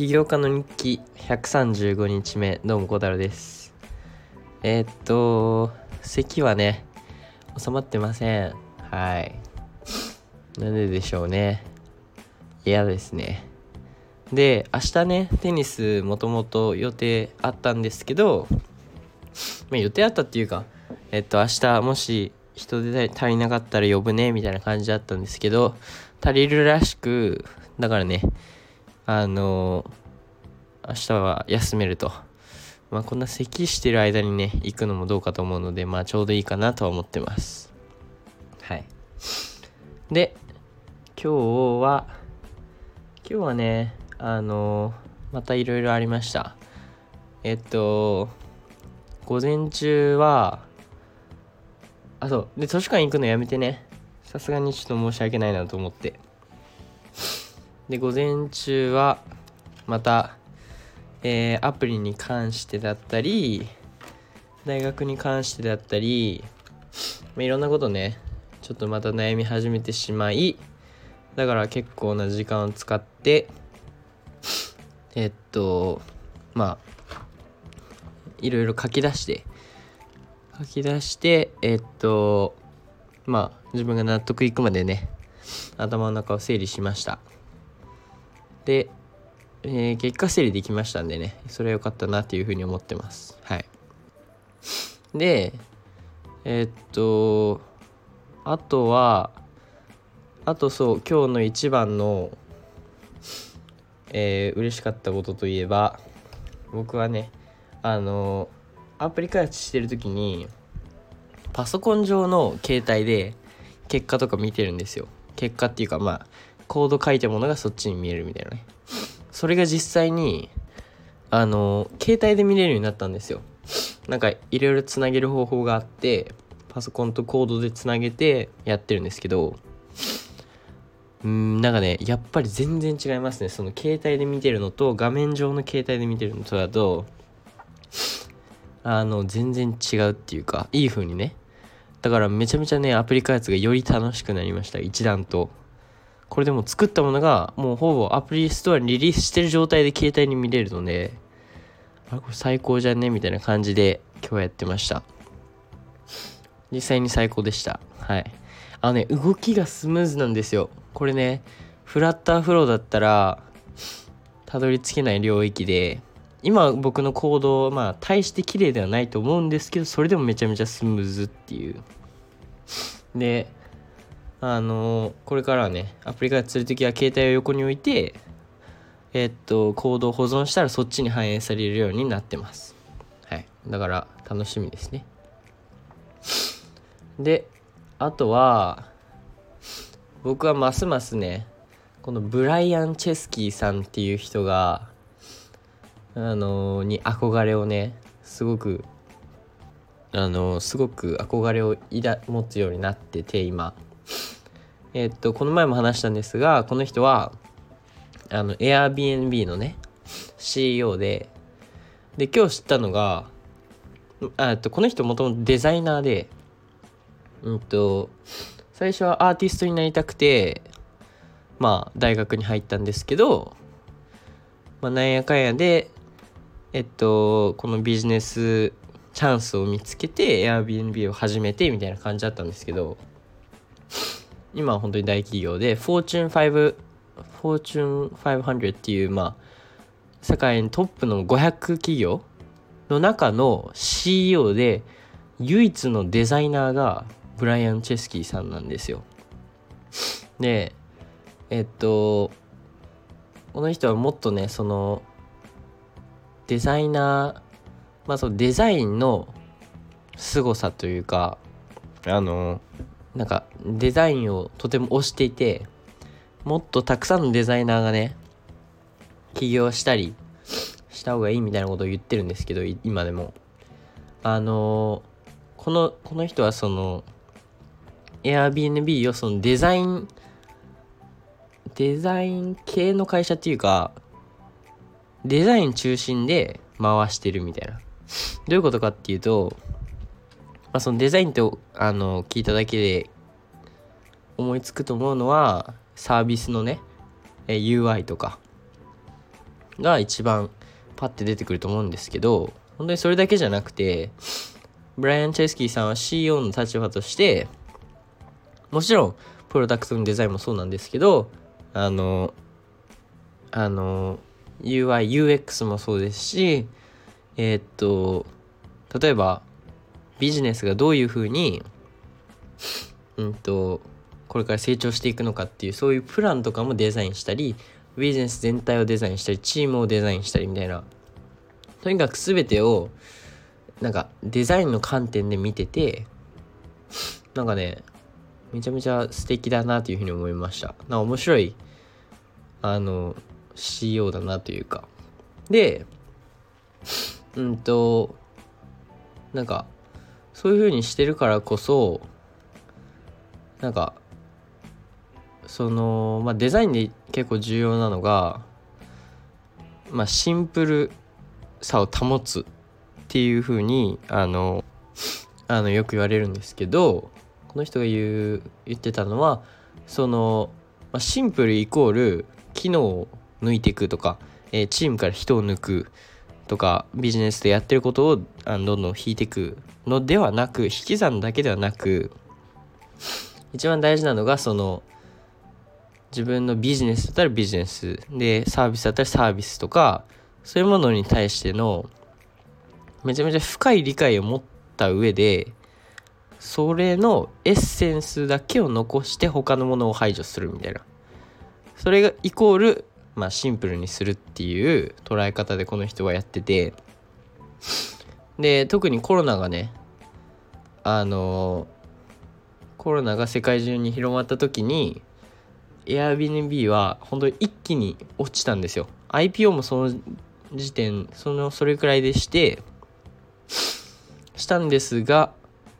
起業家の日記135日目どうも小太郎です。えー、っと咳はね収まってません。はい。なんででしょうね。嫌ですね。で明日ねテニスもともと予定あったんですけど、まあ、予定あったっていうかえっと明日もし人手足りなかったら呼ぶねみたいな感じだったんですけど足りるらしくだからねあの明日は休めると。まあこんな咳してる間にね、行くのもどうかと思うので、まあちょうどいいかなとは思ってます。はい。で、今日は、今日はね、あのまたいろいろありました。えっと、午前中は、あ、そう。で、図書館行くのやめてね。さすがにちょっと申し訳ないなと思って。で午前中はまた、えー、アプリに関してだったり大学に関してだったり、まあ、いろんなことねちょっとまた悩み始めてしまいだから結構な時間を使ってえっとまあいろいろ書き出して書き出してえっとまあ自分が納得いくまでね頭の中を整理しました。で、えー、結果整理できましたんでね、それは良かったなっていうふうに思ってます。はい。で、えー、っと、あとは、あとそう、今日の一番の、えー、嬉しかったことといえば、僕はね、あの、アプリ開発してる時に、パソコン上の携帯で結果とか見てるんですよ。結果っていうか、まあ、コード書いたものがそっちに見えるみたいなね。それが実際に、あの、携帯で見れるようになったんですよ。なんか、いろいろつなげる方法があって、パソコンとコードでつなげてやってるんですけど、うん、なんかね、やっぱり全然違いますね。その携帯で見てるのと、画面上の携帯で見てるのとだと、あの、全然違うっていうか、いい風にね。だからめちゃめちゃね、アプリ開発がより楽しくなりました。一段と。これでも作ったものがもうほぼアプリストアにリリースしてる状態で携帯に見れるので、あこれ最高じゃねみたいな感じで今日やってました。実際に最高でした。はい。あのね、動きがスムーズなんですよ。これね、フラッターフローだったら、たどり着けない領域で、今僕の行動、まあ、大して綺麗ではないと思うんですけど、それでもめちゃめちゃスムーズっていう。で、あのこれからはねアプリ開発するときは携帯を横に置いてえっとコードを保存したらそっちに反映されるようになってます。はい。だから楽しみですね。であとは僕はますますねこのブライアン・チェスキーさんっていう人があのに憧れをねすごくあのすごく憧れを持つようになってて今。えっと、この前も話したんですが、この人は、あの、Airbnb のね、CEO で、で、今日知ったのが、あとこの人もともとデザイナーで、うんと、最初はアーティストになりたくて、まあ、大学に入ったんですけど、まあ、なんやかんやで、えっと、このビジネスチャンスを見つけて Airbnb を始めてみたいな感じだったんですけど、今は本当に大企業で、フォーチュン5、フォーチュン500っていう、まあ、世界のトップの500企業の中の CEO で、唯一のデザイナーがブライアン・チェスキーさんなんですよ。で、えっと、この人はもっとね、その、デザイナー、まあそのデザインの凄さというか、あの、なんかデザインをとても推していてもっとたくさんのデザイナーがね起業したりした方がいいみたいなことを言ってるんですけど今でも。あのー、このこの人はその Airbnb をそのデザインデザイン系の会社っていうかデザイン中心で回してるみたいな。どういうことかっていうとまあ、そのデザインってあの聞いただけで思いつくと思うのはサービスのね UI とかが一番パッて出てくると思うんですけど本当にそれだけじゃなくてブライアン・チェスキーさんは CEO の立場としてもちろんプロダクトのデザインもそうなんですけどあのあの UIUX もそうですしえー、っと例えばビジネスがどういうふうにうんとこれから成長していくのかっていうそういうプランとかもデザインしたりビジネス全体をデザインしたりチームをデザインしたりみたいな。とにかく全てをなんかデザインの観点で見ててなんかねめちゃめちゃ素敵だなというふうに思いました。な面白いあの CEO だなというか。でうんとなんかそういう風にしてるからこそなんかその、まあ、デザインで結構重要なのが、まあ、シンプルさを保つっていう風にあのあのよく言われるんですけどこの人が言う言ってたのはその、まあ、シンプルイコール機能を抜いていくとか、えー、チームから人を抜くとかビジネスでやってることをあのどんどん引いていくのではなく引き算だけではなく一番大事なのがその自分のビジネスだったらビジネスでサービスだったらサービスとかそういうものに対してのめちゃめちゃ深い理解を持った上でそれのエッセンスだけを残して他のものを排除するみたいな。それがイコールまあシンプルにするっていう捉え方でこの人はやってて。で特にコロナがねあのコロナが世界中に広まった時に Airbnb は本当に一気に落ちたんですよ。IPO もその時点そのそれくらいでしてしたんですが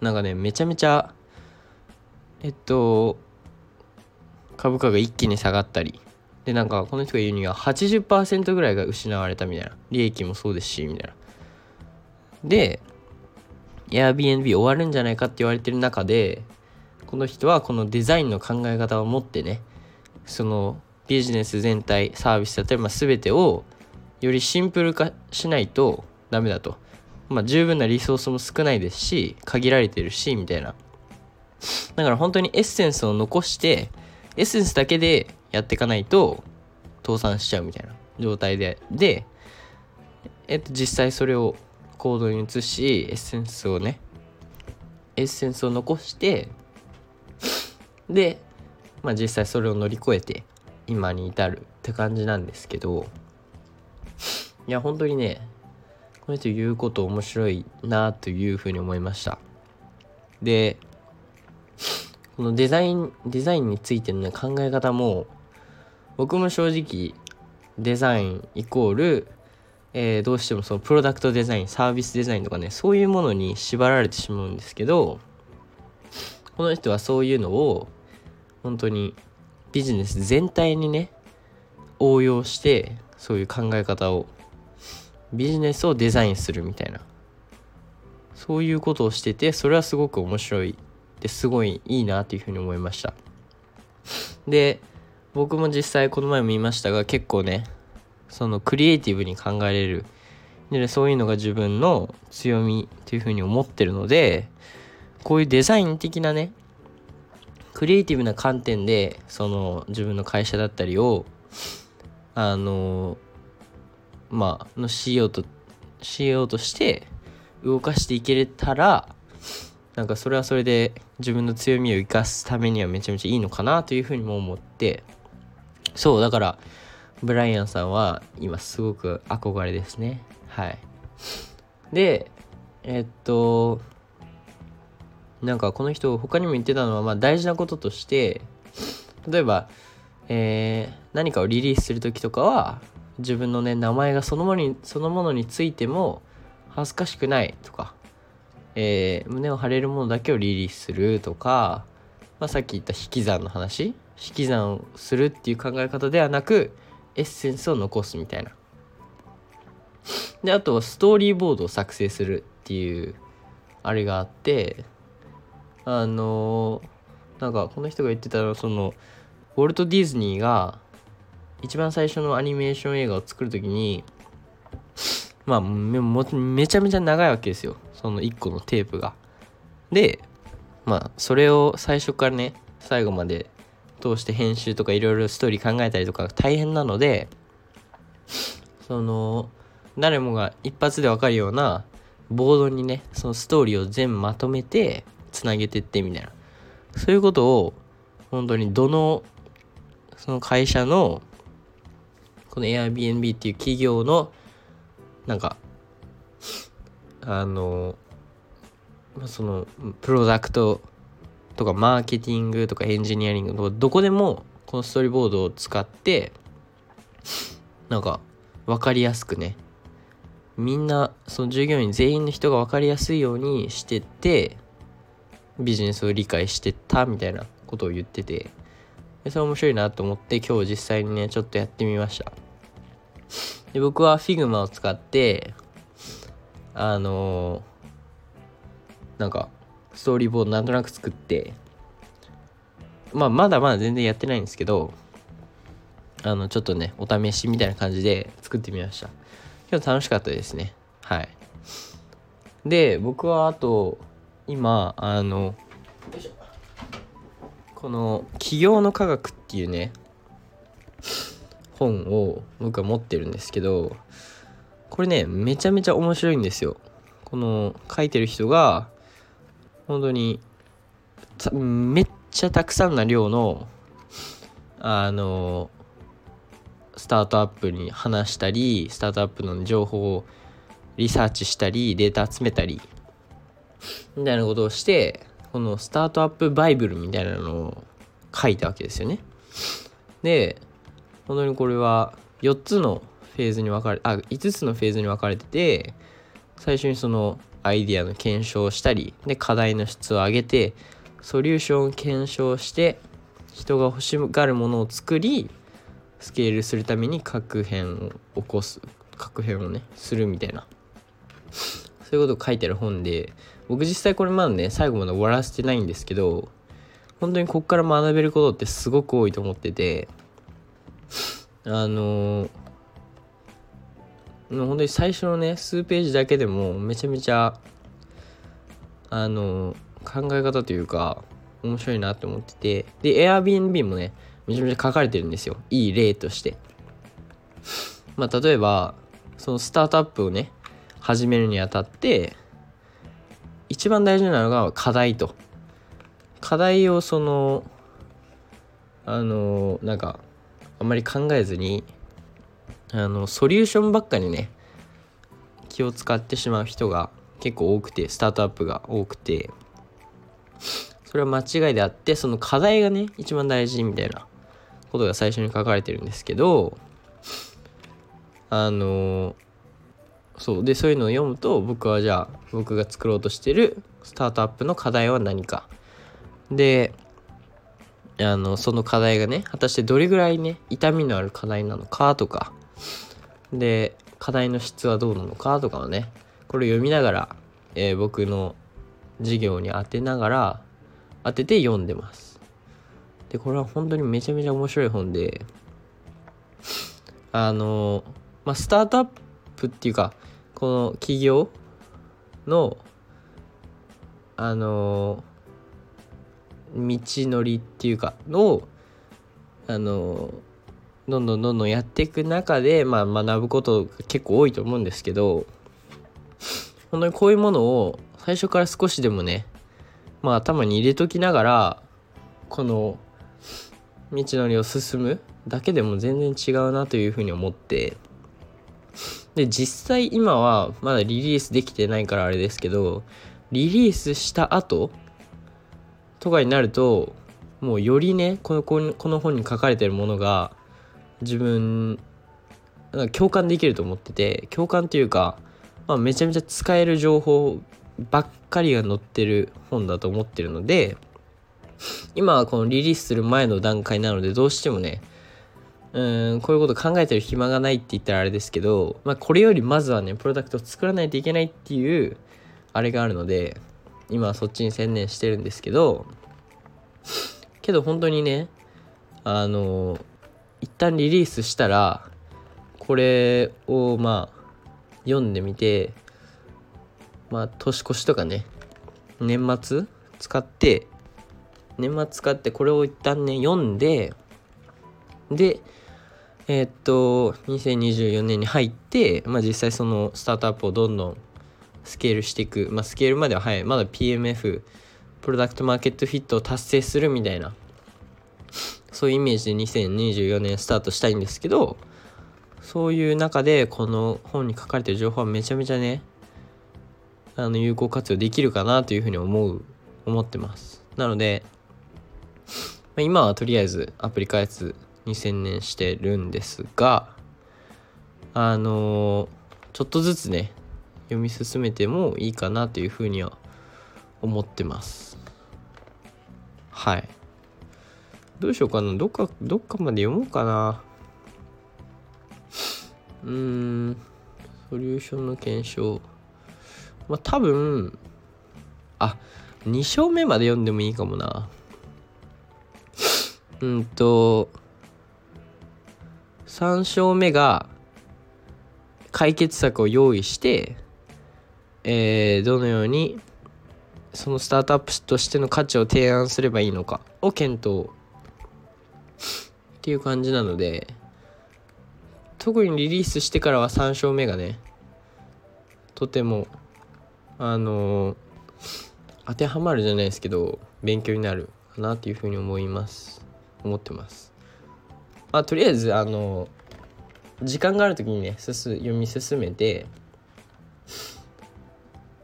なんかねめちゃめちゃえっと株価が一気に下がったり。でなんかこの人が言うには80%ぐらいが失われたみたいな。利益もそうですしみたいな。で Airbnb 終わるんじゃないかって言われてる中でこの人はこのデザインの考え方を持ってねそのビジネス全体サービスだったり、全てをよりシンプル化しないとダメだと。まあ、十分なリソースも少ないですし限られてるしみたいなだから本当にエッセンスを残してエッセンスだけでやっていかないと倒産しちゃうみたいな状態でで、えっと、実際それを行動に移しエッセンスをねエッセンスを残してで、まあ、実際それを乗り越えて今に至るって感じなんですけどいや本当にねこの人言うこと面白いなというふうに思いました。でこのデザインデザインについての、ね、考え方も僕も正直デザインイコール、えー、どうしてもそのプロダクトデザインサービスデザインとかねそういうものに縛られてしまうんですけどこの人はそういうのを本当にビジネス全体にね応用してそういう考え方をビジネスをデザインするみたいなそういうことをしててそれはすごく面白いです。ごいいいなというふうに思いました。で僕も実際この前も言いましたが結構ねそのクリエイティブに考えれる。でそういうのが自分の強みというふうに思ってるのでこういうデザイン的なねクリエイティブな観点でその自分の会社だったりをあのまあの CEO と CEO として動かしていけれたらなんかそれはそれで自分の強みを生かすためにはめちゃめちゃいいのかなというふうにも思って。そうだからブライアンさんは今すごく憧れですね。はい。でえっとなんかこの人他にも言ってたのはまあ大事なこととして例えば、えー、何かをリリースする時とかは自分のね名前がそのものにそのものについても恥ずかしくないとか、えー、胸を張れるものだけをリリースするとか、まあ、さっき言った引き算の話引き算をするっていう考え方ではなくエッセンスを残すみたいなであとはストーリーボードを作成するっていうあれがあってあのー、なんかこの人が言ってたのはそのウォルト・ディズニーが一番最初のアニメーション映画を作る時にまあめめちゃめちゃ長いわけですよその1個のテープが。でまあそれを最初からね最後まで通して編集とかいろいろストーリー考えたりとか大変なのでその誰もが一発で分かるようなボードにねそのストーリーを全部まとめてつなげてってみたいな。そういうことを本当にどのその会社のこの Airbnb っていう企業のなんかあのそのプロダクトとかマーケティングとかエンジニアリングとかどこでもこのストーリーボードを使ってなんか分かりやすくねみんなその従業員全員の人が分かりやすいようにしててビジネスを理解してたみたいなことを言っててそれ面白いなと思って今日実際にねちょっとやってみました。で僕は Figma を使ってあのー、なんかストーリーボードなんとなく作ってまあまだまだ全然やってないんですけどあのちょっとねお試しみたいな感じで作ってみました。今日楽しかったですね。はい。で僕はあと今あのこの「起業の科学」っていうね本を僕は持ってるんですけどこれねめちゃめちゃ面白いんですよ。この書いてる人が本当にめっちゃたくさんな量のあのスタートアップに話したりスタートアップの情報をリサーチしたりデータ集めたりみたいなことをしてこのスタートアップバイブルみたいなのを書いたわけですよね。で本当にこれは4つのフェーズに分かれあ5つのフェーズに分かれてて最初にそのアイディアの検証をしたりで課題の質を上げてソリューションを検証して人が欲しがるものを作りスケールするために核変を起こす核変をねするみたいな。そういうことを書いてある本で僕実際これまだね最後まで終わらせてないんですけど本当にこっから学べることってすごく多いと思っててあのー、本当に最初のね数ページだけでもめちゃめちゃあの、考え方というか面白いなって思っててで Airbnb もねめちゃめちゃ書かれてるんですよ。いい例として。まあ例えばそのスタートアップをね始めるにあたって一番大事なのが課題と。課題をそのあのなんかあんまり考えずにあのソリューションばっかにね気を使ってしまう人が結構多くてスタートアップが多くてそれは間違いであってその課題がね一番大事みたいなことが最初に書かれてるんですけどあのそうでそういうのを読むと僕はじゃあ僕が作ろうとしてるスタートアップの課題は何か。であのその課題がね果たしてどれぐらいね痛みのある課題なのかとかで課題の質はどうなのかとかをねこれ読みながら、えー、僕の授業に当てながら当てて読んでます。でこれは本当にめちゃめちゃ面白い本であのまあスタートアップっていうかこの企業のあの道のりっていうかのあのどんどんどんどんやっていく中で、まあ、学ぶことが結構多いと思うんですけど本当にこういうものを最初から少しでもね、まあ、頭に入れときながらこの道のりを進むだけでも全然違うなというふうに思ってで実際今はまだリリースできてないからあれですけどリリースした後とかになるともうよりねこのこの本に書かれてるものが自分なんか共感できると思ってて共感というか、まあ、めちゃめちゃ使える情報ばっかりが載ってる本だと思ってるので今はこのリリースする前の段階なのでどうしてもねうんこういうこと考えてる暇がないって言ったらあれですけど、まあ、これよりまずはねプロダクトを作らないといけないっていうあれがあるので今はそっちに専念してるんですけどけど本当にねあの一旦リリースしたらこれをまあ読んでみてまあ年越しとかね年末使って年末使ってこれを一旦ね読んででえー、っと2024年に入って、まあ、実際そのスタートアップをどんどんスケールしていく、まあ、スケールまでは早い。まだ PMF プロダクトマーケットフィットを達成するみたいなそういうイメージで2024年スタートしたいんですけどそういう中でこの本に書かれてる情報はめちゃめちゃねあの有効活用できるかなというふうに思う思ってます。なので、ま、今はとりあえずアプリ開発に専念してるんですがあのちょっとずつね読み進めてもいいかなというふうには思ってます。はい。どうしようかな。どっかどっかまで読もうかな。うん。ソリューションの検証。まあ多分あ2章目まで読んでもいいかもな。うんと3章目が解決策を用意して、えー、どのようにそのスタートアップとしての価値を提案すればいいのかを検討。っていう感じなので特にリリースしてからは3章目がねとてもあのー、当てはまるじゃないですけど勉強になるかなっていうふうに思います。思ってます。まあとりあえずあの時間がある時にね読み進めて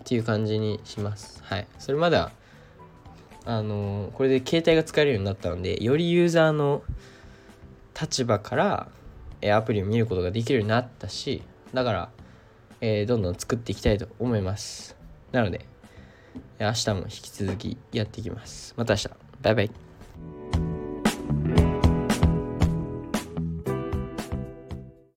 っていう感じにします。はい。それまではあのこれで携帯が使えるようになったのでよりユーザーの立場からアプリを見ることができるようになったしだから、えー、どんどん作っていきたいと思います。なので明日も引き続きやっていきます。また明日。バイバイ。